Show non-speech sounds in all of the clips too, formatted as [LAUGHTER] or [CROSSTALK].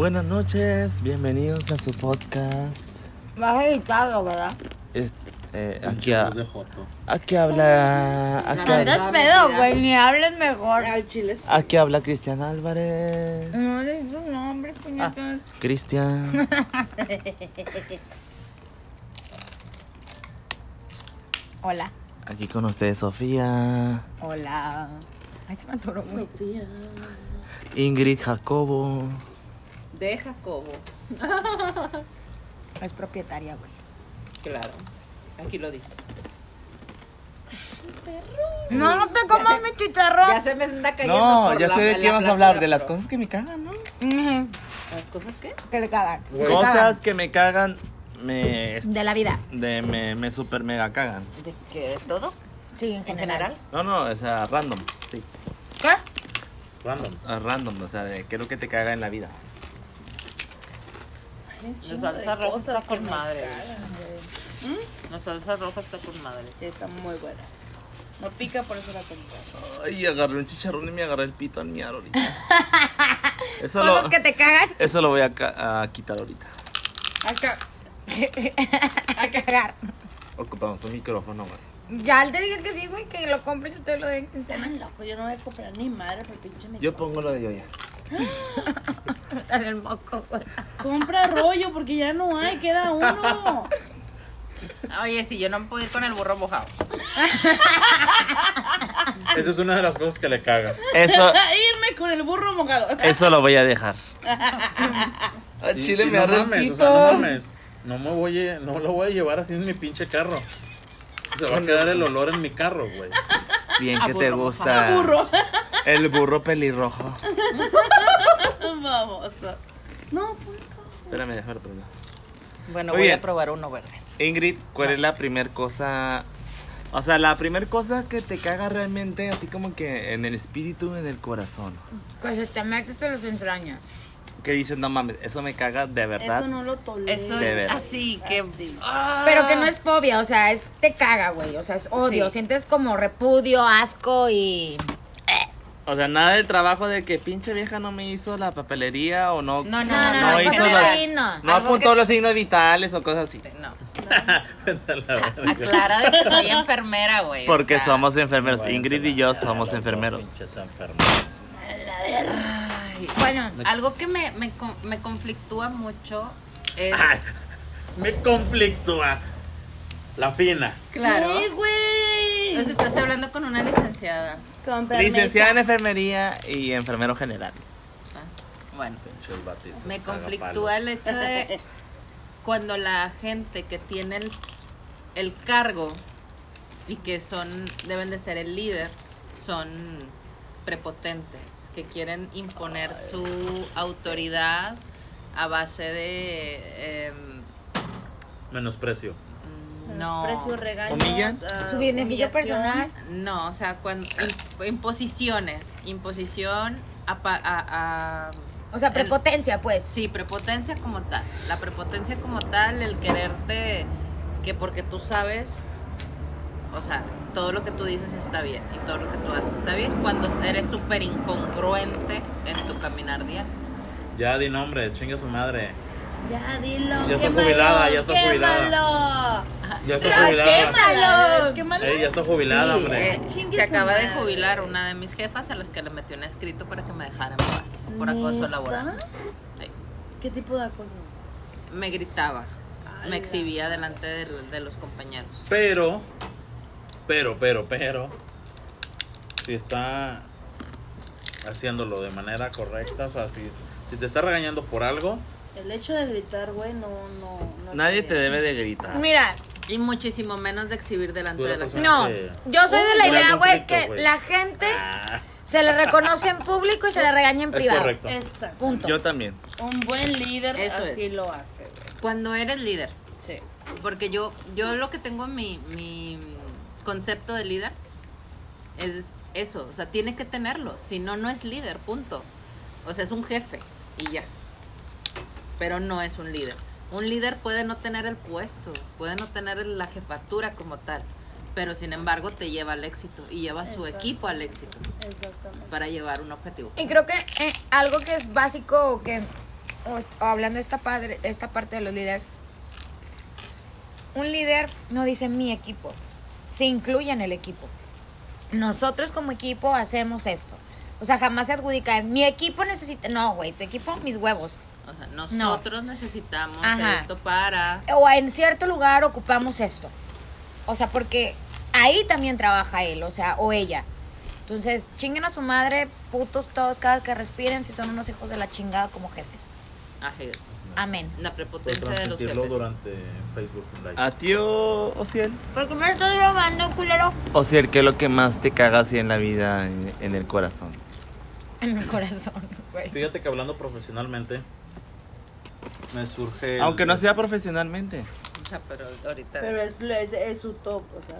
Buenas noches, bienvenidos a su podcast. Vas a editarlo, ¿verdad? Es- eh, aquí, Joto. aquí habla. Aquí, andas pedo, güey, ni hables mejor. Al chile sí. aquí habla Cristian Álvarez. No dices su nombre, puñetas. Cristian. [LAUGHS] Hola. Aquí con ustedes Sofía. Hola. Ay, se me atoró. Sofía. Ingrid Jacobo. De Jacobo. Es propietaria, güey. Claro. Aquí lo dice. No, no te comas mi chicharrón. Ya se me anda cayendo. No, por ya la- sé de la qué vas a plática, hablar, de las pero- cosas que me cagan, ¿no? Ujú. ¿Las cosas qué? Que le cagan. Que Cosas cagan. que me cagan, me, De la vida. de, me, me super mega cagan. ¿De qué? ¿De todo? Sí, en ¿En general. general? No, no, o sea, random, sí. ¿Qué? Random. Ah, Random, o sea, de qué es lo que te caga en la vida. La salsa roja está con madre. La salsa roja está con madre. Sí, está muy buena. No pica, por eso la compré. Ay, agarré un chicharrón y me agarré el pito al miar ahorita. [LAUGHS] Eso Cosas lo, que te cagan. eso lo voy a, ca- a quitar ahorita. Acá. [LAUGHS] A cagar. Ocupamos un micrófono, güey. Ya te dije que sí, güey, que lo compres y te lo den quincena. loco, yo no voy a comprar ni madre por pinche me Yo pongo lo de Yoya. [LAUGHS] En el moco, güey. Compra rollo porque ya no hay, queda uno. Oye, si yo no puedo ir con el burro mojado. [LAUGHS] Esa es una de las cosas que le caga. Eso, [LAUGHS] Irme con el burro mojado. eso lo voy a dejar. A Y- Chile y me no agarré el mames, o pito. sea, no mames. No me voy a, no lo voy a llevar así en mi pinche carro. Se va a quedar el olor en mi carro, güey. Bien A que te burro gusta. Burro. El burro pelirrojo. [LAUGHS] Vamos. No, pues. Espérame, déjame probar. Bueno, Muy voy bien. a probar uno verde. Ingrid, ¿cuál es la primer cosa? O sea, la primer cosa que te caga realmente, así como que en el espíritu, en el corazón. Que se te metes en las entrañas. Que dices, no mames, eso me caga de verdad. Eso no lo tolero. Eso De veras. así que. Así. Ah. Pero que no es fobia, o sea, es te caga, güey. O sea, es odio. Sí. Sientes como repudio, asco y. O sea, nada del trabajo de que pinche vieja no me hizo la papelería o no. No, no, No, no, no, no, no hizo así, no. No apuntó que- los signos vitales o cosas así. [LAUGHS] No. [LAUGHS] La verga. Aclara de que soy enfermera, güey. o Porque sea, somos enfermeros. Ingrid y la yo somos enfermeros. pinches enfermeros. Bueno, Algo que me, me, con- me conflictúa mucho es. Ay, me conflictúa. La fina. Claro. ¡Ay, güey! Entonces estás hablando con una licenciada. Con. Licenciada en enfermería y enfermero general. Ah, Bueno, me conflictúa el hecho de cuando la gente que tiene el, el cargo y que son deben de ser el líder son prepotentes que quieren imponer su autoridad a base de palos. Menosprecio. no Precio, regaños. ¿Humillan? ah, su beneficio personal. no o sea cuando imp- imposiciones imposición a, pa- a- a- O sea, el- prepotencia, pues. Sí, prepotencia como tal. La prepotencia como tal, el quererte que porque tú sabes, o sea, todo lo que tú dices está bien y todo lo que tú haces está bien cuando eres súper incongruente en tu caminar diario. Ya di nombre, chinga su madre. Ya dilo. Ya está jubilada, ya está jubilada. Ya está jubilada. quémalo. Quémalo. Ey, ya está jubilada, Sí, hombre. eh, Chingue se acaba de jubilar una de mis jefas a las que le metió un escrito para que me dejara en paz por acoso ¿Neta? laboral. Sí. ¿Qué tipo de acoso? Me gritaba, Ala. me exhibía delante de, de los compañeros. Pero, pero, pero, pero, si está haciéndolo de manera correcta, o sea, si, si te está regañando por algo, El hecho de gritar, güey, no, no, no. Nadie te debe de gritar. Mira, Y muchísimo menos de exhibir delante de la gente. no. Yo soy de la idea, güey, que güey. la gente ah, se le reconoce en público y se le regaña en es privado. correcto. Exacto. Punto. Yo también. Un buen líder Eso así lo hace, güey. Cuando eres líder, Sí. porque yo, yo lo que tengo en mi, mi concepto de líder es eso, o sea, tiene que tenerlo, si no, no es líder, punto. O sea, es un jefe y ya, pero no es un líder. Un líder puede no tener el puesto, puede no tener la jefatura como tal, pero sin embargo te lleva al éxito y lleva a su equipo al éxito Exactamente. para llevar un objetivo. Y creo que eh, algo que es básico o que o hablando de esta, padre, esta parte de los líderes, un líder no dice mi equipo, se incluye en el equipo. Nosotros como equipo hacemos esto. O sea, jamás se adjudica, mi equipo necesita, no, güey, tu equipo, mis huevos. O sea, nosotros necesitamos Ajá. esto para... O en cierto lugar ocupamos esto. O sea, porque ahí también trabaja él, o sea, o ella. Entonces, chinguen a su madre, putos todos, cada que respiren, si son unos hijos de la chingada como jefes. Así es. Amén. La prepotencia de los jefes. durante Facebook Live. A tío Ociel. ¿Por qué me estás robando, culero? Ociel, ¿qué es lo que más te caga así en la vida, en, en el corazón? En mi corazón, güey. Fíjate que hablando profesionalmente, me surge. el- Aunque no sea profesionalmente. O sea, pero ahorita... Pero es, es, es su top, o sea.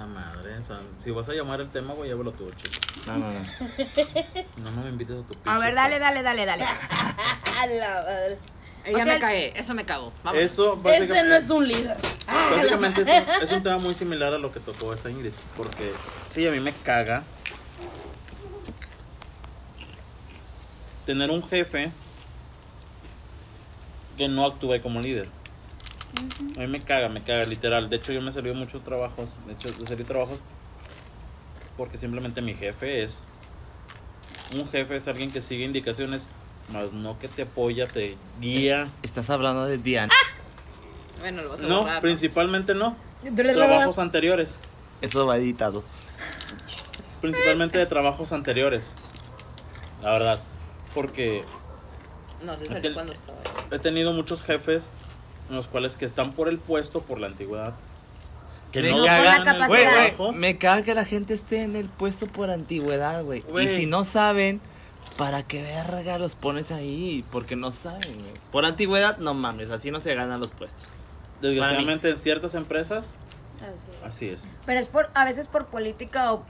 Chingada madre. O sea, si vas a llamar el tema, güey, llévalo tú, chico. No, no, no. No, me invites a tu A ver, dale, dale, dale, dale. [LAUGHS] A la madre. Eh, ya o sea, me cagué, eso me cago. Vamos. Eso, Ese no es un líder. [LAUGHS] básicamente es, un, es un tema muy similar a lo que tocó esta Ingrid. Porque, sí, a mí me caga tener un jefe que no actúe como líder. A mí me caga, me caga, literal. De hecho, yo me salió muchos trabajos. De hecho, salí trabajos porque simplemente mi jefe es. Un jefe es alguien que sigue indicaciones, más no que te apoya, te guía. Estás hablando de Diana. Bueno, lo vas a No, borrar, principalmente no. Trabajos anteriores. Eso va editado. Principalmente de trabajos anteriores. La verdad. Porque No, se salió cuando estaba. he tenido muchos jefes en los cuales que están por el puesto, por la antigüedad. Que Me no caga- Güey, güey, me caga que la gente esté en el puesto por antigüedad, güey. Y si no saben, ¿para qué verga los pones ahí? Porque no saben, güey. Por antigüedad, no mames, así no se ganan los puestos. Desgraciadamente en ciertas empresas, Así es. así es. Pero es por, a veces por política o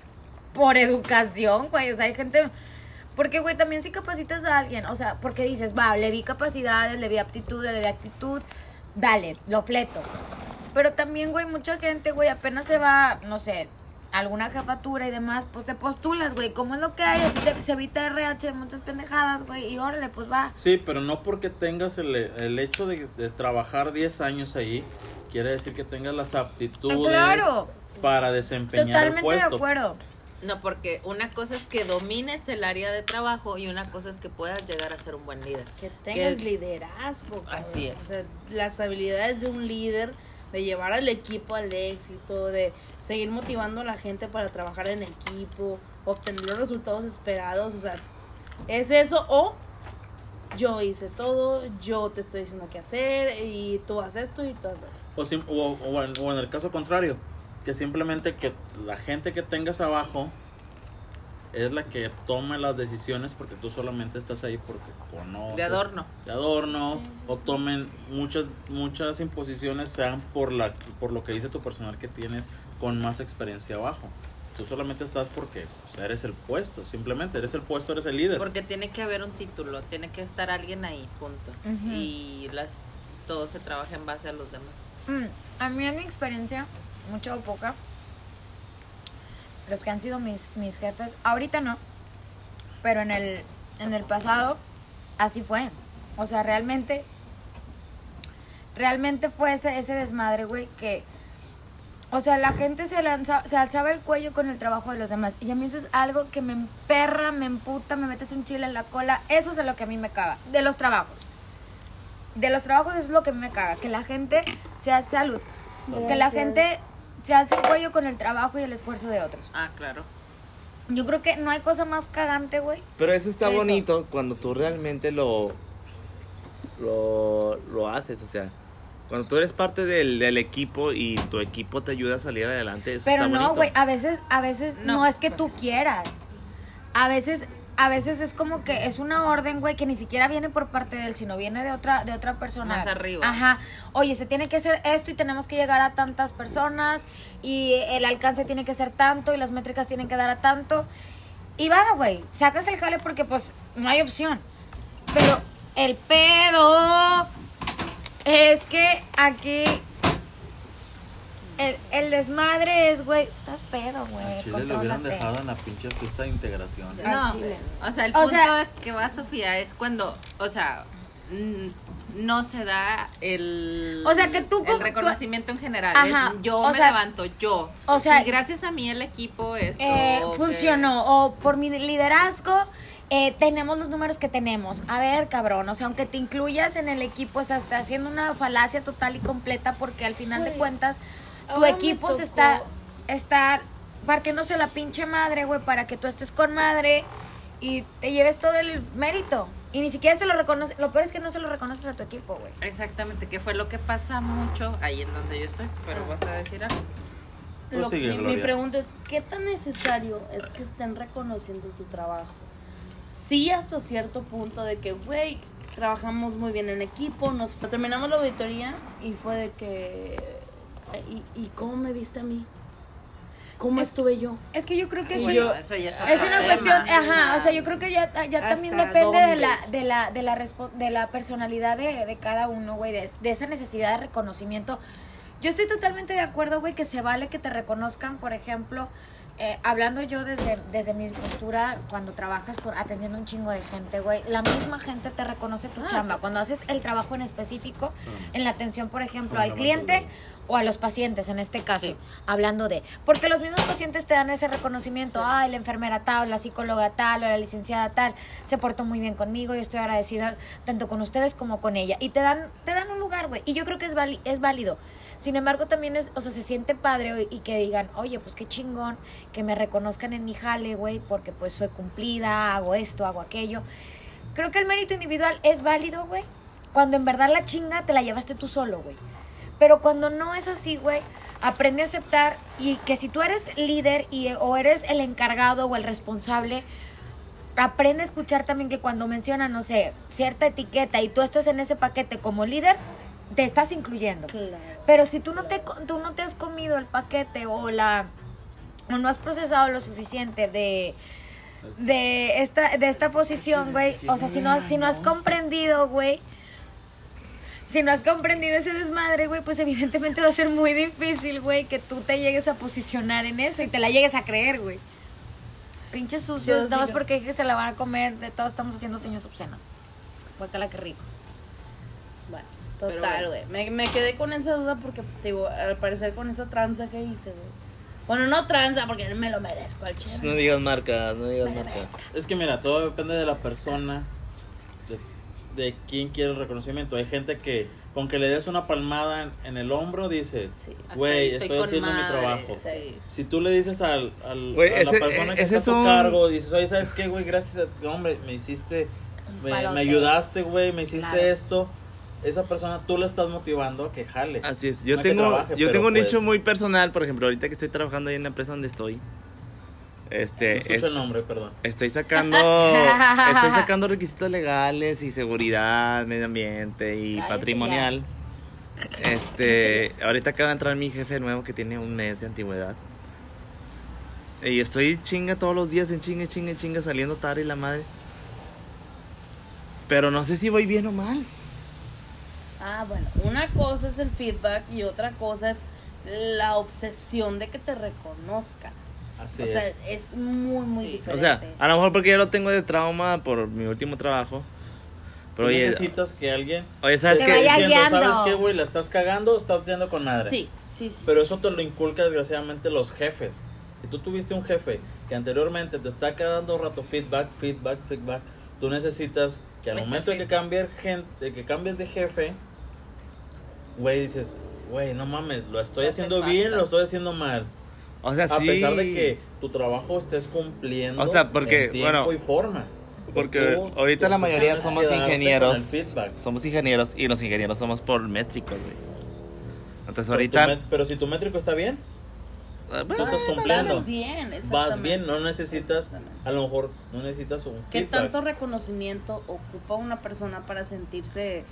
por educación, güey. O sea, hay gente. Porque, güey, también si capacitas a alguien, o sea, porque dices, va, le vi capacidades, le vi aptitudes, le vi actitud, dale, lo fleto. Pero también, güey, mucha gente, güey, apenas se va, no sé, alguna jefatura y demás, pues te postulas, güey. ¿Cómo es lo que hay? Te- se evita RH, muchas pendejadas, güey, y órale, pues va. Sí, pero no porque tengas el, el hecho de, de trabajar 10 años ahí, quiere decir que tengas las aptitudes Claro. para desempeñar el Totalmente de puesto. acuerdo. No, porque una cosa es que domines el área de trabajo y una cosa es que puedas llegar a ser un buen líder. Que tengas Que- liderazgo. cabrón. Así es. O sea, las habilidades de un líder, de llevar al equipo al éxito, de seguir motivando a la gente para trabajar en equipo, obtener los resultados esperados. O sea, es eso o yo hice todo, yo te estoy diciendo qué hacer y tú haces esto y tú haces esto. O, sim- o- o en, o en el caso contrario, que simplemente que la gente que tengas abajo es la que tome las decisiones porque tú solamente estás ahí porque conoces. De adorno. De adorno. Sí, sí, o tomen muchas muchas imposiciones sean por la por lo que dice tu personal que tienes con más experiencia abajo. Tú solamente estás porque pues, eres el puesto, simplemente eres el puesto, eres el líder. Porque tiene que haber un título, tiene que estar alguien ahí, punto. Ujú. Y las todo se trabaja en base a los demás. Mm, a mí en mi experiencia, mucha o poca, los que han sido mis, mis jefes, ahorita no, pero en el, en el pasado así fue. O sea, realmente, realmente fue ese, ese desmadre, güey, que, o sea, la gente se, lanza, se alzaba el cuello con el trabajo de los demás. Y a mí eso es algo que me emperra, me emputa, me metes un chile en la cola. Eso es lo que a mí me caga, de los trabajos de los trabajos es lo que me caga, que la gente se hace salud, que la gente se hace el cuello con el trabajo y el esfuerzo de otros. Ah, claro. Yo creo que no hay cosa más cagante, güey. Pero eso está Eso. bonito cuando tú realmente lo, lo, lo haces, o sea, cuando tú eres parte del, del equipo y tu equipo te ayuda a salir adelante, eso Pero está no, güey, a veces, a veces no. No. es que tú quieras. A veces, a veces es como que es una orden, güey, que ni siquiera viene por parte de él, sino viene de otra, de otra persona. Más arriba. Ajá. Oye, se tiene que hacer esto y tenemos que llegar a tantas personas y el alcance tiene que ser tanto y las métricas tienen que dar a tanto. Y va, güey, sacas el jale porque pues no hay opción. Pero el pedo es que aquí el, el desmadre es, güey, estás pedo, güey. A Chile le hubieran dejado en la pinche fiesta de integración. No, o sea, el O punto sea- que va Sofía es cuando, o sea, no se da el, O sea, que tú como- el reconocimiento en general. Ajá, es yo o me sea- levanto, yo. o sea- Sí, gracias a mí el equipo esto. eh, que- funcionó. O por mi liderazgo eh, tenemos los números que tenemos. A ver, cabrón, o sea, aunque te incluyas en el equipo, o sea, está haciendo una falacia total y completa porque al final de cuentas tu equipo se está, está partiéndose la pinche madre, güey, para que tú estés con madre y te lleves todo el mérito. Y ni siquiera se lo reconoce. Lo peor es que no se lo reconoces a tu equipo, güey. Exactamente, que fue lo que pasa mucho ahí en donde yo estoy. Pero vas a decir algo. Pues Lo- sigue, mi, pregunta es, ¿qué tan necesario es que estén reconociendo tu trabajo? Sí, hasta cierto punto de que, güey, trabajamos muy bien en equipo, nos terminamos la auditoría y fue de que, ¿y, y cómo me viste a mí? ¿Cómo estuve yo? Es que yo creo que Y eso- yo- eso ya Es una tema. cuestión, ajá, o sea, yo creo que ya, ya también ¿Hasta depende de la, de la, de la, respo- de la personalidad de, de cada uno, güey, de, de esa necesidad de reconocimiento. Yo estoy totalmente de acuerdo, güey, que se vale que te reconozcan, por ejemplo, eh, hablando yo desde, desde mi postura, cuando trabajas con, atendiendo un chingo de gente, güey, la misma gente te reconoce tu chamba. Cuando haces el trabajo en específico, en la atención, por ejemplo, al cliente o a los pacientes, en este caso, Sí. hablando de, porque los mismos pacientes te dan ese reconocimiento, ay, la enfermera tal, la psicóloga tal, o la licenciada tal, se portó muy bien conmigo, yo estoy agradecida tanto con ustedes como con ella, y te dan, te dan un lugar, güey, y yo creo que es, es válido. Sin embargo, también es, o sea, se siente padre y que digan, oye, pues qué chingón, que me reconozcan en mi jale, güey, porque pues soy cumplida, hago esto, hago aquello. Creo que el mérito individual es válido, güey, cuando en verdad la chinga te la llevaste tú solo, güey. Pero cuando no es así, güey, aprende a aceptar y que si tú eres líder y, o eres el encargado o el responsable, aprende a escuchar también que cuando mencionan, no sé, cierta etiqueta y tú estás en ese paquete como líder, te estás incluyendo. Claro. Pero si tú no te tú no te has comido el paquete o la o no has procesado lo suficiente de de esta de esta posición, güey, o sea, si no has- si no has comprendido, güey, si no has comprendido ese desmadre, güey, pues evidentemente [LAUGHS] va a ser muy difícil, güey, que tú te llegues a posicionar en eso y te la llegues a creer, güey. Pinches sucios, nada más porque que se la van a comer, de todos estamos haciendo señas obscenas. Guacala, qué rico. Bueno, total, bueno. güey. Me, me quedé con esa duda porque, digo, al parecer con esa tranza que hice, güey. Bueno, no tranza porque me lo merezco al chile. No digas marcas, no digas marcas. Es que mira, todo depende de la persona, de, quién quiere el reconocimiento. Hay gente que con que le des una palmada en, en el hombro dices, güey, estoy, haciendo mi trabajo. sí. Si tú le dices al, al- a la ese- persona que está a tu un- cargo, dices, oye, ¿sabes qué, güey? Gracias a hombre, me hiciste, me, ayudaste, güey, me hiciste Claro. esto. Esa persona tú la estás motivando a que jale. Así es. Yo No que tengo, trabaje, yo tengo un pues, nicho muy personal, por ejemplo, ahorita que estoy trabajando ahí en la empresa donde estoy. No Este, escucho es- el nombre, perdón. estoy sacando [LAUGHS] estoy sacando requisitos legales y seguridad, medio ambiente y Cállate patrimonial. Este, ahorita acaba de entrar mi jefe nuevo que tiene un mes de antigüedad. Y estoy chinga todos los días en chinga, chinga, chinga, saliendo tarde y la madre. Pero no sé si voy bien o mal. Ah, bueno, una cosa es el feedback y otra cosa es la obsesión de que te reconozcan. Así o sea, es. es muy, muy Sí. diferente. O sea, a lo mejor porque yo lo tengo de trauma por mi último trabajo. Pero Tú oye, necesitas que alguien oye, ¿sabes te esté vaya diciendo, guiando. ¿sabes qué, güey? La estás cagando, estás yendo con madre. Sí, sí, sí. Pero eso te lo inculca desgraciadamente los jefes. Si tú tuviste un jefe que anteriormente te está dando rato feedback, feedback, feedback, tú necesitas que al Ese momento de que cambies gente, de que cambies de jefe, güey, dices, güey, no mames, lo estoy Hace haciendo bien, lo estoy haciendo mal. O sea, A sí. pesar de que tu trabajo estés cumpliendo O sea, porque, en tiempo bueno, y forma. porque Tú- ahorita tu la mayoría somos ingenieros. Somos ingenieros y los ingenieros somos por métricos, güey. Entonces Pero, ahorita... tu pero si tu métrico está bien, Ah, tú bueno, estás Vas cumpliendo. bien, Vas bien, no necesitas, a lo mejor no necesitas un ¿Qué feedback. tanto reconocimiento ocupa una persona para sentirse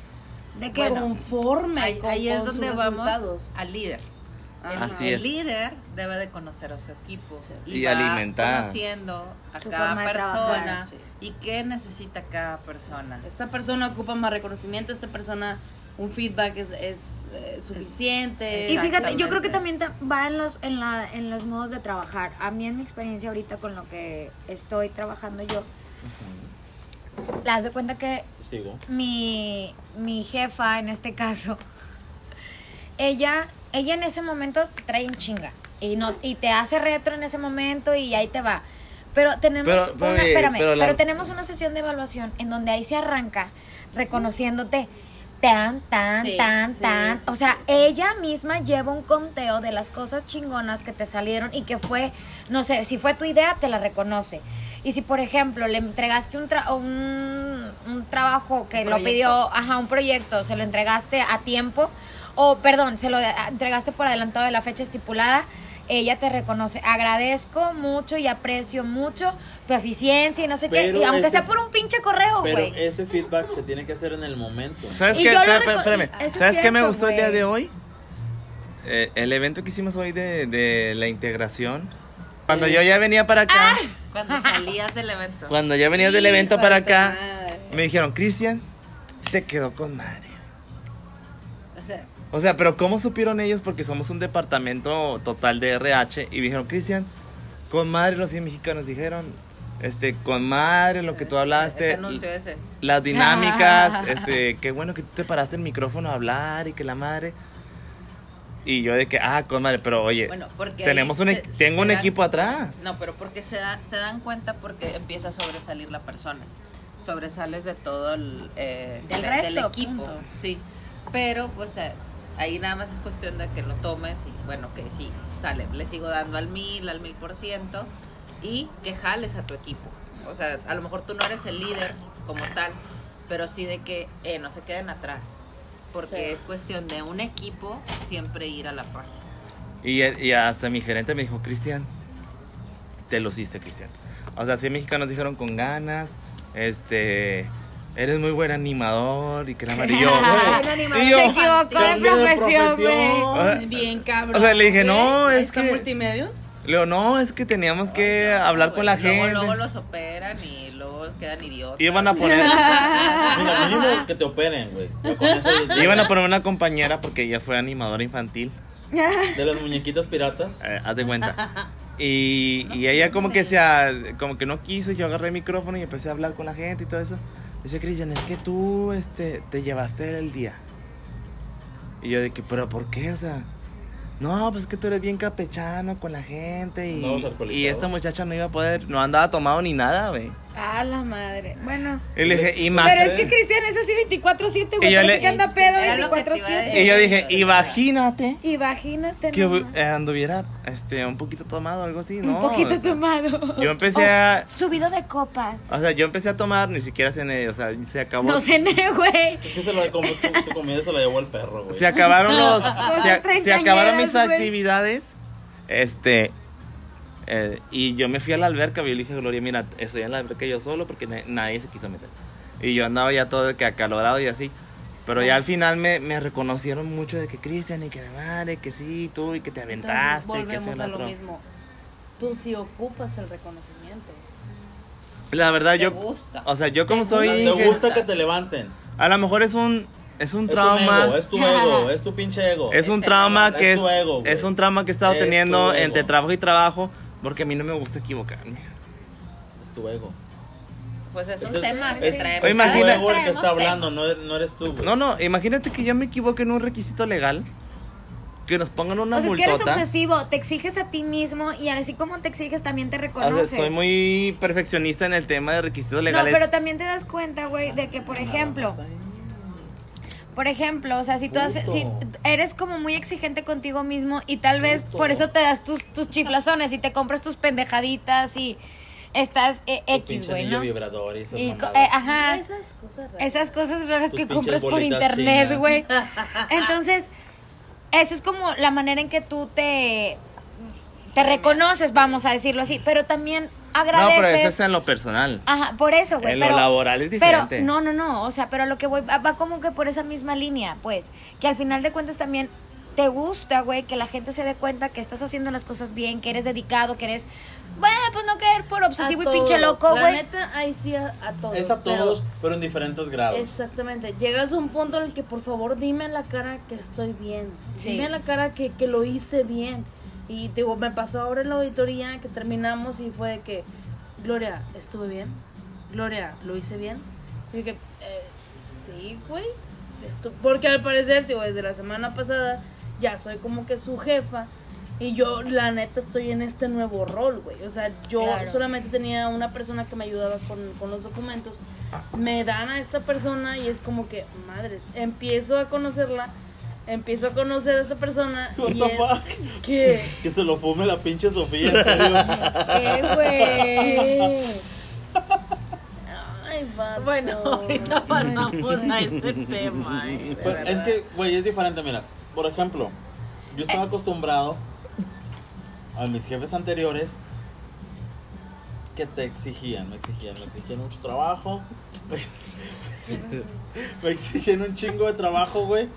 ¿De qué? conforme Ahí, con, ahí es con sus donde vamos resultados? al líder. Ajá. Así el es. líder debe de conocer a su equipo Y va alimentar. conociendo a Su cada persona sí. y qué necesita cada persona. Esta persona ocupa más reconocimiento, esta persona un feedback es, es eh, suficiente. Y fíjate, yo creo que también ta- va en los, en, la, en los modos de trabajar. A mí en mi experiencia ahorita con lo que estoy trabajando yo, le das de cuenta que sigo. mi, mi jefa, en este caso, [LAUGHS] ella, ella en ese momento te trae en chinga. Y, no, y te hace retro en ese momento y ahí te va. Pero tenemos, Pero- pero, una, espérame, pero tenemos una sesión de evaluación en donde ahí se arranca reconociéndote tan, tan, Sí, tan, sí, tan. sí, o sea, sí. ella misma lleva un conteo de las cosas chingonas que te salieron y que fue, no sé, si fue tu idea, te la reconoce. Y si, por ejemplo, le entregaste un, tra- un, un trabajo que Un lo pidió, ajá, un proyecto, se lo entregaste a tiempo, o perdón, se lo entregaste por adelantado de la fecha estipulada, ella te reconoce. Agradezco mucho y aprecio mucho tu eficiencia y no sé Pero qué, y aunque ese- sea por un pinche correo, Pero güey. ese feedback se tiene que hacer en el momento. ¿Sabes qué? Espérame, ¿Sabes qué me gustó el día de hoy? Eh, el evento que hicimos hoy de, de la integración. Cuando yo ya venía para acá, Cuando salías del evento. cuando ya venías del evento para acá, me dijeron, Cristian, te quedó con madre. O sea, pero ¿cómo supieron ellos? Porque somos un departamento total de RH. Y dijeron, Cristian, con madre los 100 mexicanos dijeron, este, con madre lo que tú hablaste. ese anuncio ese. las dinámicas, [LAUGHS] este, qué bueno que tú te paraste el micrófono a hablar y que la madre. Y yo de que, ah, con madre, pero oye, Bueno, porque tenemos un, e- se- tengo se un dan- equipo atrás. No, pero porque se, da- se dan cuenta porque empieza a sobresalir la persona. Sobresales de todo el eh, Del de- del resto, equipo. punto. Sí. Pero pues eh, ahí nada más es cuestión de que lo tomes y bueno, que sí, sale, le sigo dando al mil, al mil por ciento y que jales a tu equipo. O sea, a lo mejor tú no eres el líder como tal, pero sí de que eh, no se queden atrás. Porque Sí. es cuestión de un equipo siempre ir a la par. Y, y hasta mi gerente me dijo, Cristian, te lo hiciste, Cristian. O sea, sí, mexicanos dijeron con ganas, este, eres muy buen animador y que la madre y yo, [LAUGHS] Buen animador. y yo, Se equivocó de profesión, güey. Ah. Bien cabrón. O sea, le dije, no, es ¿Está que- multimedios? le digo, no, es que teníamos que hablar con la luego- gente. Luego los operan y luego quedan idiotas. Iban a poner, [LAUGHS] Mira, mínimo que te operen, güey. [LAUGHS] Iban a poner una compañera porque ella fue animadora infantil. de las muñequitas piratas. Eh, haz de cuenta. Y, y ella como que se como que no quiso, yo agarré el micrófono y empecé a hablar con la gente y todo eso. Dice Cristian, es que tú este te llevaste el día. Y yo de que, pero ¿por qué? O sea, no, pues es que tú eres bien capechano con la gente y, alcoholizado. y esta muchacha no iba a poder, no andaba tomado ni nada, güey. A la madre. Bueno. Y le dije, y ma- Pero es que Cristian es así 24-7, güey. Y yo le- que anda pedo Era lo que te iba a 24-7. y yo dije, imagínate Imagínate, que nomás. anduviera este un poquito tomado algo así, ¿no? Un poquito O sea, tomado. Yo empecé a Subido de copas. O sea, yo empecé a tomar, ni siquiera cené, o sea, se acabó. No cené, güey. Es que se la, como tu, comida se la llevó el perro, güey. Se acabaron los. Se, se acabaron mis actividades. Este. Eh, y yo me fui a la alberca, y yo le dije Gloria, mira, estoy en la alberca yo solo porque na- nadie se quiso meter. Y yo andaba ya todo de que acalorado y así. Pero ya al final me, me reconocieron mucho de que Cristian y que la madre, que sí, tú y que te Entonces aventaste. y que volvemos y a lo otro. mismo. Tú sí ocupas el reconocimiento. La verdad, Te yo. gusta. O sea, yo como Te soy. ¿Te gusta que te levanten? a lo mejor es un. Es un Es trauma. un ego, es tu ego, [LAUGHS] es tu pinche ego. Es un trauma que es es, tu ego, güey. es un trauma que he estado Es teniendo entre trabajo y trabajo porque a mí no me gusta equivocarme. Es tu ego. Pues es un Ese es- tema es- que es traemos. Oye, tu imagina- ego el que está hablando, no, no eres tú, güey. No, no, imagínate que yo me equivoque en un requisito legal, que nos pongan una O sea, es que eres obsesivo, te exiges a ti mismo y así como te exiges también te O sea, reconoces. soy muy perfeccionista en el tema de requisitos no, legales. pero también te das cuenta, güey, de que, por ejemplo, por ejemplo, o sea, si tú haces, si eres como muy exigente contigo mismo y tal vez por eso te das tus, tus chiflazones y te compras tus pendejaditas y estás eh, X, güey, y eh, ajá, Esas cosas raras. esas cosas raras Tus que compras por internet, güey. [LAUGHS] Entonces, esa es como la manera en que tú te te reconoces, vamos a decirlo así, pero también no, agradeces. pero eso es en lo personal. Ajá, por eso, güey. En lo pero, laboral es diferente. Pero, no, no, no. O sea, pero lo que voy. Va como que por esa misma línea, pues. Que al final de cuentas también te gusta, güey, que la gente se dé cuenta que estás haciendo las cosas bien, que eres dedicado, que eres. Bueno, pues no caer por obsesivo A y pinche todos. loco, La güey. neta, ahí sí a, a todos. Es a pero- todos, pero en diferentes grados. Exactamente. Llegas a un punto en el que por favor dime en la cara que estoy bien. Sí. Dime en la cara que, que lo hice bien. Y digo, me pasó ahora en la auditoría que terminamos y fue de que, Gloria, ¿estuve bien? Gloria, ¿lo hice bien? Y dije, eh, sí, güey. Porque al parecer, tío, desde la semana pasada ya soy como que su jefa. Y yo, la neta, estoy en este nuevo rol, güey. O sea, yo Claro. solamente tenía una persona que me ayudaba con, con los documentos. Me dan a esta persona y es como que, madres, empiezo a conocerla. Empiezo a conocer a esta persona. What y the es- fuck? que [LAUGHS] Que se lo fume la pinche Sofía, en serio. ¿Qué, güey? Ay, vato. Bueno, ahorita pasamos a ese [LAUGHS] tema. eh, de Pues, es que, güey, es diferente, mira. Por ejemplo, yo estaba acostumbrado a mis jefes anteriores que te exigían, me exigían, me exigían mucho trabajo. [LAUGHS] me exigían un chingo de trabajo, güey.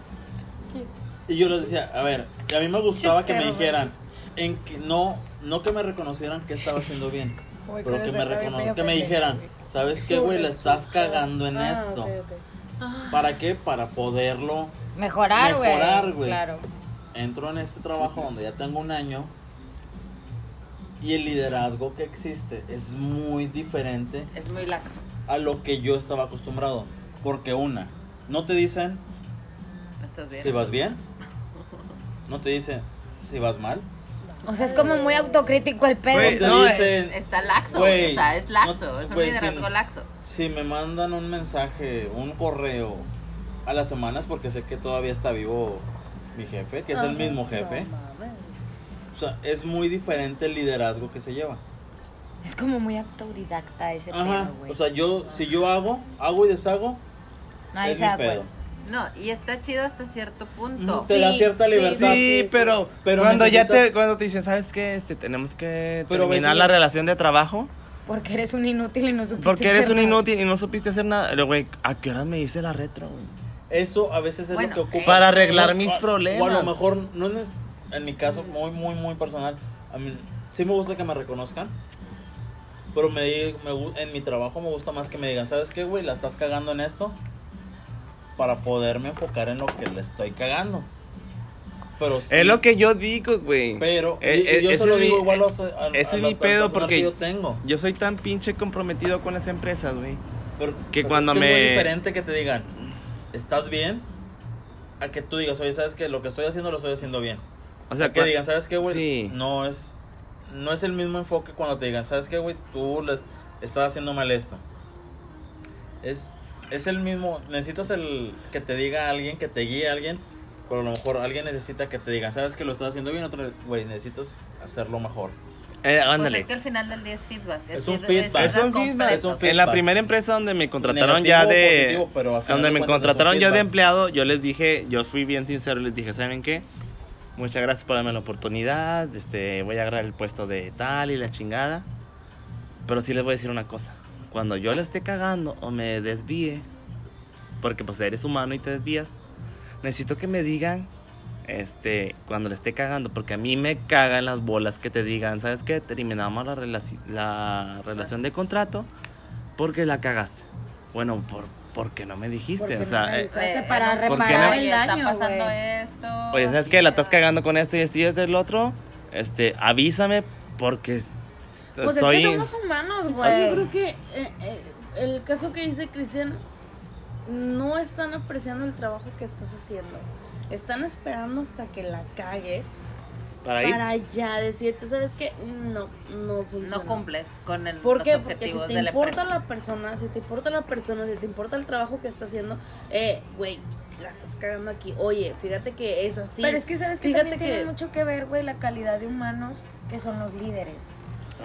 Y yo les decía, a ver, y a mí me gustaba que me dijeran, en que no, no que me reconocieran que estaba haciendo bien, pero que me, recono- que me dijeran, ¿sabes qué, güey? La estás cagando en Ah, esto. ok. ¿Para qué? Para poderlo Mejorar, güey. Mejorar, güey. Claro. entro en este trabajo donde ya tengo un año y el liderazgo que existe es muy diferente Es muy laxo. a lo que yo estaba acostumbrado. Porque una, no te dicen ¿Estás bien? si vas bien, no te dicen si vas mal, O sea, es como muy autocrítico el pedo. Güey, no dicen Está laxo, Güey, o sea, es laxo, no- es un güey, liderazgo sí. laxo. si me mandan un mensaje, un correo a las semanas porque sé que todavía está vivo mi jefe, que es el Ajá. mismo jefe. No. O sea, es muy diferente el liderazgo que se lleva. Es como muy autodidacta ese Ajá, pedo, güey. o sea, yo, si yo hago, hago y deshago, Nadie es mi pedo. cuenta. No, y está chido hasta cierto punto. Te da Sí, cierta sí, libertad. Sí, pero, Pero cuando ya te cuando te dicen, ¿sabes qué? Este, tenemos que Pero terminar la relación de trabajo Porque eres un inútil y no supiste porque eres hacer un nada. inútil y no supiste hacer nada. Pero, güey, ¿a qué horas me dice la retro, güey? Eso a veces es Bueno, lo que ocupa. Para arreglar mis o- problemas. O a lo mejor, no es, en mi caso, muy, muy, muy personal. A mí sí me gusta que me reconozcan. Pero me, me en mi trabajo me gusta más que me digan, ¿sabes qué, güey? La estás cagando en esto. Para poderme enfocar en lo que le estoy cagando. Pero sí, Es lo que yo digo, güey. Pero, y- Eh, y eh, yo ese se lo es digo mi- igual a, los- a- a ese es las mi pedo porque que yo tengo. Yo soy tan pinche comprometido con las empresas, güey. Pero, que pero cuando es que me- Es muy diferente que te digan, ¿estás bien? A que tú digas, oye, ¿sabes qué? Lo que estoy haciendo lo estoy haciendo bien. O sea, A que digan, ¿sabes qué, güey? Sí. No es no es el mismo enfoque cuando te digan, ¿sabes qué, güey? Tú les estás haciendo mal esto. Es, es el mismo, necesitas el que te diga alguien, que te guíe alguien, pero a lo mejor alguien necesita que te digan, ¿sabes que lo estás haciendo bien? Otro, güey, necesitas hacerlo mejor. eh, Pues ándale. es que al final del día es feedback. Es un feed- feedback. Es un feedback. Es un En la feedback. primera empresa donde me contrataron Negativo ya de. positivo, pero al final donde de me es un contrataron ya de feedback. empleado, yo les dije, yo fui bien sincero, les dije, ¿saben qué? Muchas gracias por darme la oportunidad. Este, voy a agarrar el puesto de tal y la chingada. Pero sí les voy a decir una cosa. Cuando yo le esté cagando o me desvíe, porque pues eres humano y te desvías, necesito que me digan este, cuando le esté cagando, porque a mí me cagan las bolas que te digan, ¿sabes qué? Terminamos la, relaci- la relación de contrato porque la cagaste. Bueno, por, porque no me dijiste, Porque o no sea, me eh, Eh, para punto, reparar el daño, está pasando güey. esto. oye, ¿sabes qué? La estás cagando con esto y esto y esto y el otro, este, avísame porque Pues soy... es que somos humanos, que güey. yo creo que eh, eh, el caso que dice Cristian, no están apreciando el trabajo que estás haciendo. Están esperando hasta que la cagues para para ya decirte, ¿sabes qué? No, no funciona. No cumples con el, ¿Por los qué? Porque si te de importa la persona, si te importa la persona, si te importa el trabajo que está haciendo, eh, güey, la estás cagando aquí. Oye, fíjate que es así. Pero es que sabes que Fíjate también tiene mucho que ver, güey, la calidad de humanos que son los líderes.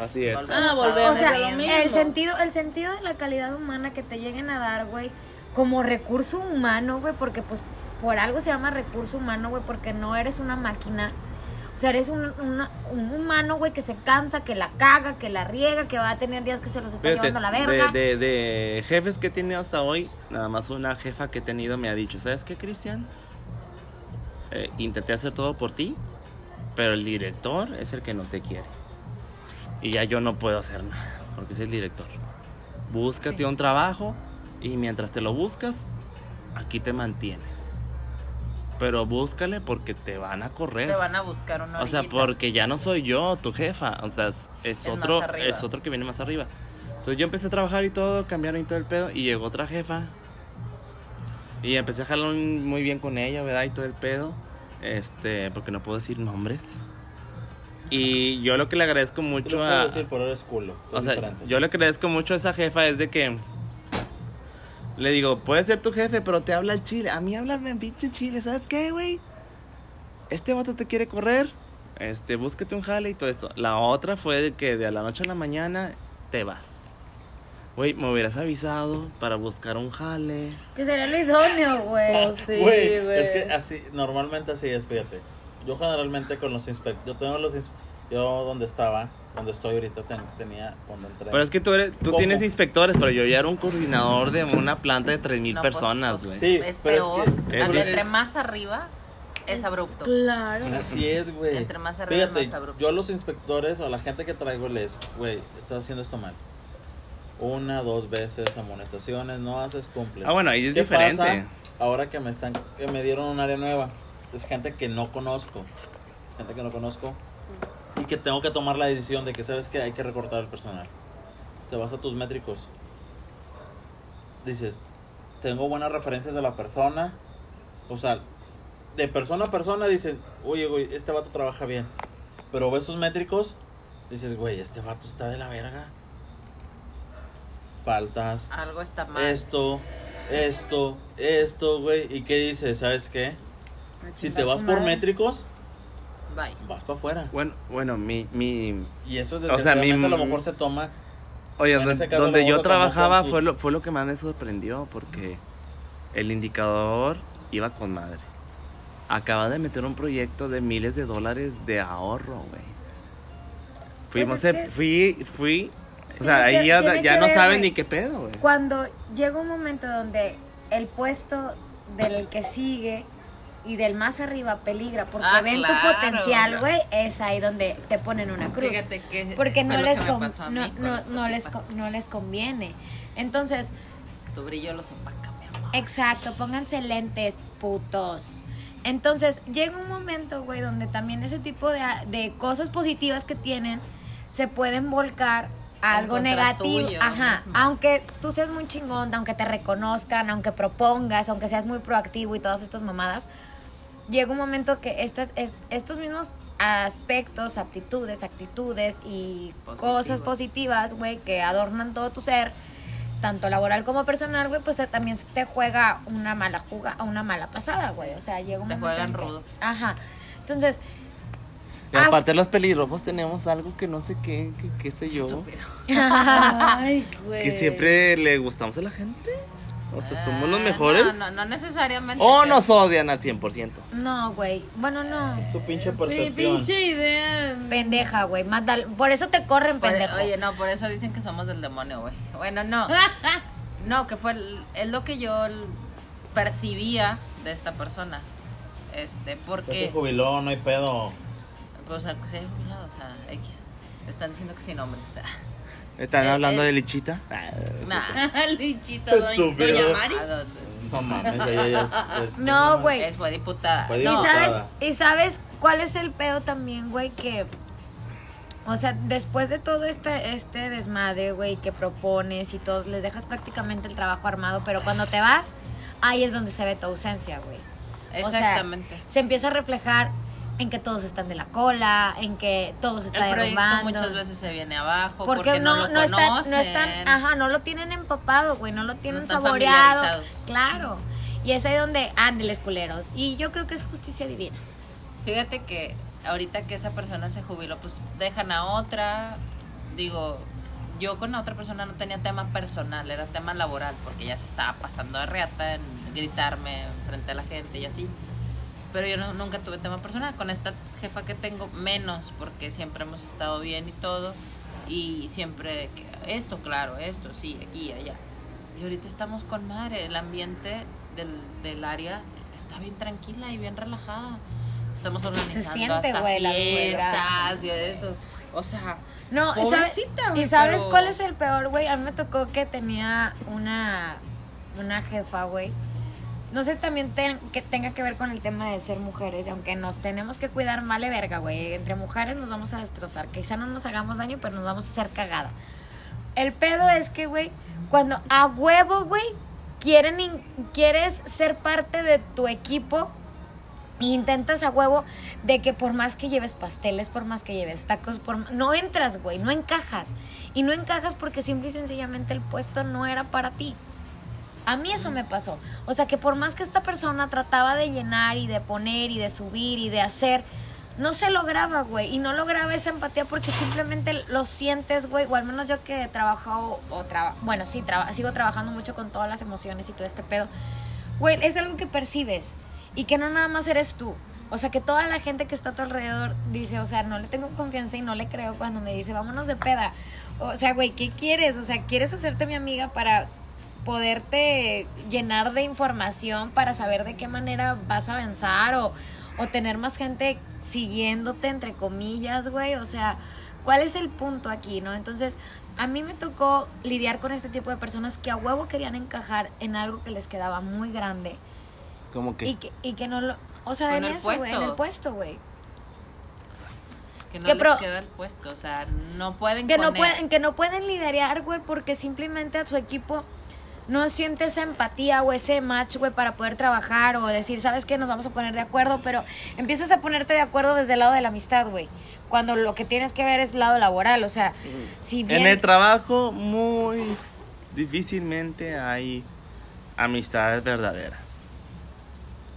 Así es. Ah, Volvemos O sea, a lo mismo. el sentido, el sentido de la calidad humana que te lleguen a dar, güey, como recurso humano, güey, porque pues por algo se llama recurso humano, güey, porque no eres una máquina. O sea, eres un, una- un humano, güey, que se cansa, que la caga, que la riega, que va a tener días que se los está Fíjate, llevando a la verga. de, de, de jefes que he tenido hasta hoy, nada más una jefa que he tenido me ha dicho, ¿sabes qué, Cristian? Eh, intenté hacer todo por ti, pero el director es el que no te quiere. Y ya yo no puedo hacer nada, porque es el director. Búscate Sí. un trabajo y mientras te lo buscas, aquí te mantienes. Pero búscale porque te van a correr. Te van a buscar una O sea, orillita. porque ya no soy yo tu jefa, o sea, es, es otro es otro que viene más arriba. Entonces yo empecé a trabajar y todo, cambiaron y todo el pedo. Y llegó otra jefa. Y empecé a jalar muy bien con ella, ¿verdad? Y todo el pedo. Este, porque no puedo decir nombres. Y yo lo que le agradezco mucho a. decir, pero eres culo. O sea, diferente. yo lo que le agradezco mucho a esa jefa es de que. Le digo, puedes ser tu jefe, pero te habla el chile. A mí háblame en pinche chile, ¿sabes qué, güey? Este vato te quiere correr. Este, búsquete un jale y todo esto. La otra fue de que de a la noche a la mañana te vas. Güey, me hubieras avisado para buscar un jale. Que sería lo idóneo, güey. Oh, [LAUGHS] sí, güey. es que así, normalmente así es, fíjate. Yo generalmente con los inspectores, yo tengo los, ins- yo donde estaba, donde estoy ahorita, ten- tenía, cuando entré. Pero es que tú, eres, tú ¿Cómo? tienes inspectores, pero yo ya era un coordinador de una planta de 3.000 No, pues, personas, pues, güey. Sí, es pero es peor. que- es- Entre es- más arriba es abrupto. Claro. [LAUGHS] Así es, güey. Entre más arriba, Fíjate, más abrupto. yo a los inspectores o a la gente que traigo les, güey, estás haciendo esto mal. Una, dos veces amonestaciones, no haces cumples. Ah, bueno, ahí es ¿Qué diferente. pasa ahora que me están, que me dieron un área nueva? Es gente que no conozco, gente que no conozco y que tengo que tomar la decisión de que sabes que hay que recortar el personal. Te vas a tus métricos. Dices, tengo buenas referencias de la persona, o sea, de persona a persona dicen, oye, güey, este vato trabaja bien. Pero ves sus métricos, dices, güey, este vato está de la verga. Faltas, Algo está mal. esto, esto, esto, güey. ¿Y qué dices? ¿Sabes qué? Si te vas por métricos, Bye. vas para afuera. Bueno, bueno, mi, mi, Y eso O sea, mi- a lo mejor se toma. Oye, donde, caso yo trabajaba fue lo, fue lo que más me sorprendió porque el indicador iba con madre. Acaba de meter un proyecto de miles de dólares de ahorro, güey. Fuimos, Pues es que- fui, fui, o sea, que- ahí ya, ya no ver, saben ni qué pedo, güey. Cuando llega un momento donde el puesto del que sigue y del más arriba peligra porque Ah, ven claro, tu potencial, güey, es ahí donde te ponen una cruz. Fíjate que porque no les, con- no, les, no les conviene. Entonces, Tu brillo los opaca, mi amor. Exacto, pónganse lentes, putos. Entonces, llega un momento, güey, donde también ese tipo de, de cosas positivas que tienen se pueden volcar a algo negativo. tuyo Ajá, mismo. aunque tú seas muy chingón, aunque te reconozcan, aunque propongas, aunque seas muy proactivo y todas estas mamadas, llega un momento que estas- es- estos mismos aspectos, aptitudes, actitudes y cosas Positivas. güey, que adornan todo tu ser, tanto laboral como personal, güey, pues te- también te juega una mala juga, una mala pasada, güey. O sea, llega un Te momento juegan en que- rudo. Ajá. Entonces, Y Ah. aparte los pelirrojos tenemos algo que no sé qué, que, qué sé yo. Estúpido. [LAUGHS] Ay, güey. Que siempre le gustamos a la gente. O sea, somos los Ah, mejores. No, no, no necesariamente. O que- nos odian al 100%. no, güey. Bueno, no. Tu pinche Mi percepción. pinche idea. Pendeja, güey. Por eso te corren, Por- pendejo. oye, no, por eso dicen que somos del demonio, güey. Bueno, no. [LAUGHS] No, que fue el- es lo que yo percibía de esta persona. Este, porque se jubiló, no hay pedo. pues aunque sea jubilado, o sea, X. Están diciendo que sin nombre, o sea. ¿Están Eh, hablando eh. de Lichita? Ah, Nah. [LAUGHS] Lichita, Estúpido. doña Mari. ¿a dónde? No mames, ella ya es, es- No, güey. Es fue diputada. Fue ¿Y sabes, ¿Y sabes cuál es el pedo también, güey? Que, o sea, después de todo este, este desmadre, güey, que propones y todo, les dejas prácticamente el trabajo armado, pero cuando te vas, ahí es donde se ve tu ausencia, güey. O sea, Exactamente. se empieza a reflejar en que todos están de la cola, en que todo se está el proyecto derrumbando. muchas veces se viene abajo porque, porque, no, no, lo no están, no están, ajá, no lo tienen empapado, güey, no lo tienen están saboreado. Claro. Y es ahí donde ándeles culeros. Y yo creo que es justicia divina. Fíjate que ahorita que esa persona se jubiló, pues dejan a otra. Digo, yo con la otra persona no tenía tema personal, era tema laboral, porque ya se estaba pasando de reata en gritarme frente a la gente y así. Pero yo no- nunca tuve tema personal. Con esta jefa que tengo, menos, porque siempre hemos estado bien y todo. Y siempre, que esto, claro, esto, sí, aquí, allá. Y ahorita estamos con madre. El ambiente del, del área está bien tranquila y bien relajada. Estamos organizando siente, hasta güey, fiestas y esto. O sea, No, ¿y sabes, Pobrecita, güey, ¿y sabes pero- cuál es el peor, güey? A mí me tocó que tenía una, una jefa, güey. No sé también que tenga que ver con el tema de ser mujeres, aunque nos tenemos que cuidar, vale verga, güey. Entre mujeres nos vamos a destrozar. Quizá no nos hagamos daño, pero nos vamos a hacer cagada. El pedo es que, güey, cuando a huevo, güey, quieren quieres ser parte de tu equipo intentas a huevo de que por más que lleves pasteles, por más que lleves tacos, por no entras, güey, no encajas. Y no encajas porque simple y sencillamente el puesto no era para ti. A mí eso me pasó. O sea, que por más que esta persona trataba de llenar y de poner y de subir y de hacer, no se lograba, güey. Y no lograba esa empatía porque simplemente lo sientes, güey. O al menos yo que he trabajado, o traba- bueno, sí, traba- sigo trabajando mucho con todas las emociones y todo este pedo. Güey, es algo que percibes. Y que no nada más eres tú. O sea, que toda la gente que está a tu alrededor dice, o sea, no le tengo confianza y no le creo cuando me dice, vámonos de peda. O sea, güey, ¿qué quieres? O sea, ¿quieres hacerte mi amiga para poderte llenar de información para saber de qué manera vas a avanzar o, o tener más gente siguiéndote, entre comillas, güey? O sea, ¿cuál es el punto aquí, no? Entonces, a mí me tocó lidiar con este tipo de personas que a huevo querían encajar en algo que les quedaba muy grande Como que. y que, y que no lo... O sea, En en, el eso, güey, en puesto. el puesto, güey. Que no Que les pro- queda el puesto, o sea, no pueden que no pueden que no pueden liderar güey porque simplemente a su equipo no siente esa empatía o ese match güey para poder trabajar o decir sabes qué nos vamos a poner de acuerdo pero empiezas a ponerte de acuerdo desde el lado de la amistad güey cuando lo que tienes que ver es el lado laboral o sea si bien En el trabajo, muy difícilmente hay amistades verdaderas.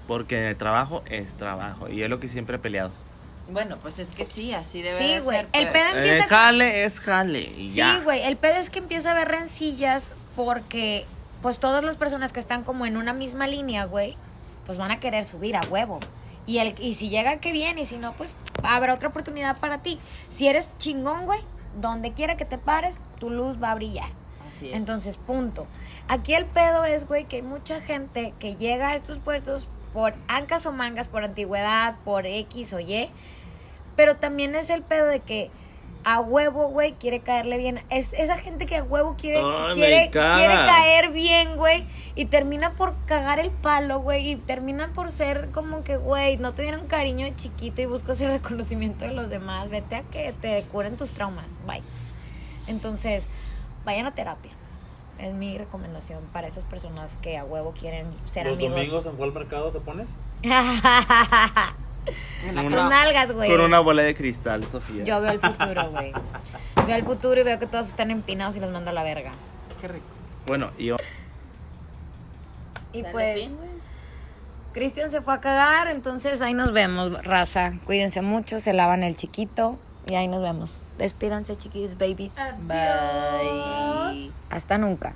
Porque en el trabajo es trabajo. Y es lo que siempre he peleado. Bueno, pues es que sí, así debe Sí, de güey. ser. El pero- pedo El empieza jale es jale. Y ya. Sí, güey, el pedo es que empieza a haber rencillas porque pues todas las personas que están como en una misma línea, güey, pues van a querer subir a huevo. Y el y si llega qué bien y si no pues habrá otra oportunidad para ti. Si eres chingón, güey, donde quiera que te pares, tu luz va a brillar. Así es. Entonces, punto. Aquí el pedo es, güey, que hay mucha gente que llega a estos puertos por ancas o mangas, por antigüedad, por X o Y. Pero también es el pedo de que a huevo, güey, quiere caerle bien. Es esa gente que a huevo quiere, Ay, quiere, quiere caer bien, güey. Y termina por cagar el palo, güey. Y termina por ser como que, güey, no te dieron cariño de chiquito y buscas el [LAUGHS] reconocimiento de los demás. Vete a que te curen tus traumas. Bye. Entonces, vayan a terapia. Es mi recomendación para esas personas que a huevo quieren ser Los amigos. domingos en cuál mercado te pones? [LAUGHS] Tus Una- nalgas, güey. Con una bola de cristal, Sofía. Yo veo el futuro, güey. Veo el futuro y veo que todos están empinados y los mando a la verga. Qué rico. Bueno, y yo. Y Dale pues. Cristian se fue a cagar, entonces ahí nos vemos, raza. Cuídense mucho, se lavan el chiquito y ahí nos vemos. Despídanse, chiquis, babies. Bye. Hasta nunca.